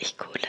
zeigen, was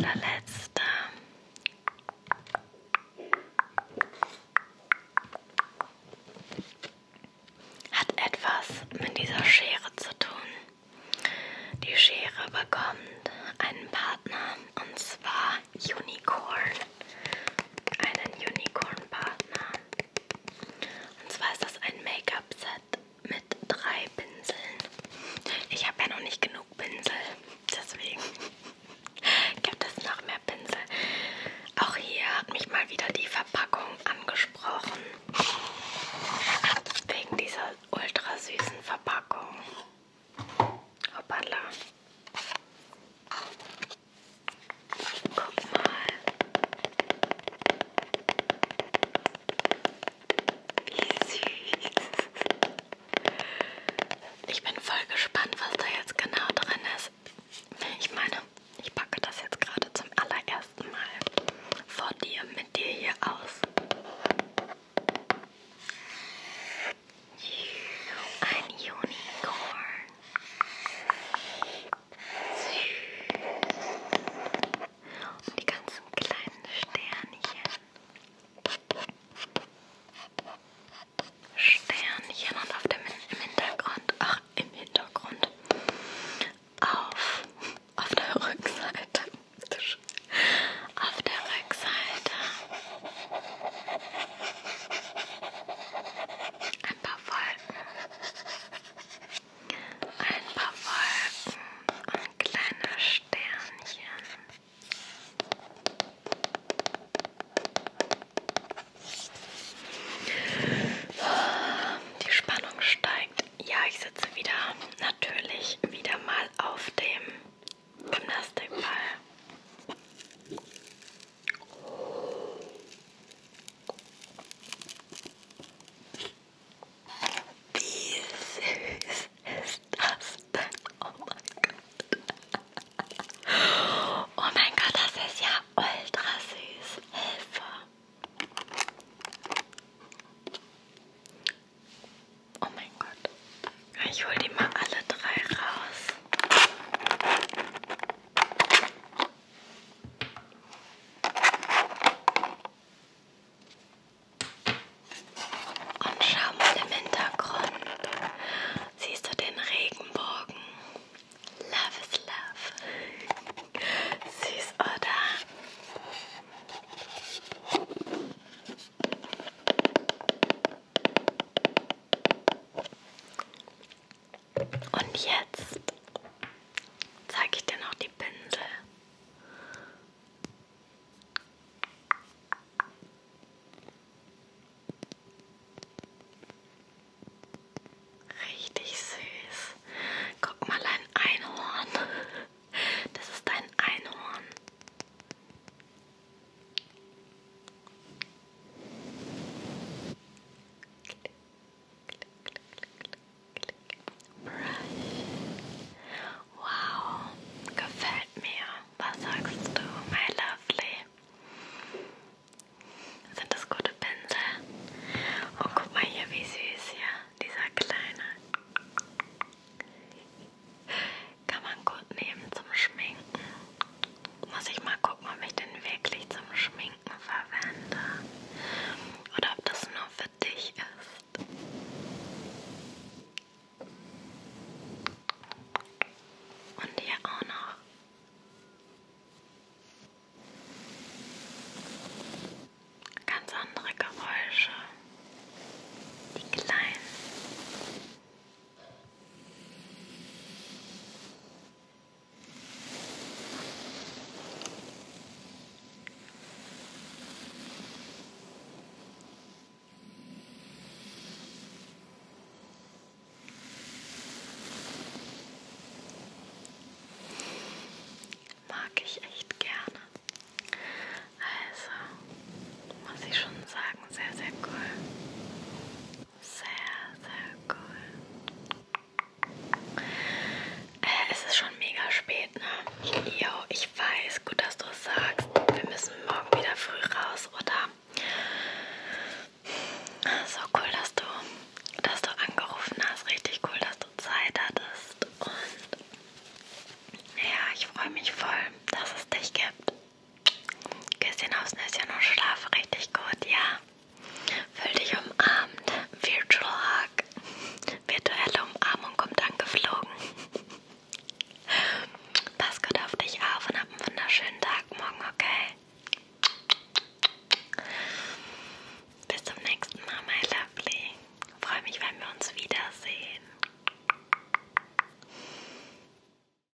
la la Ich bin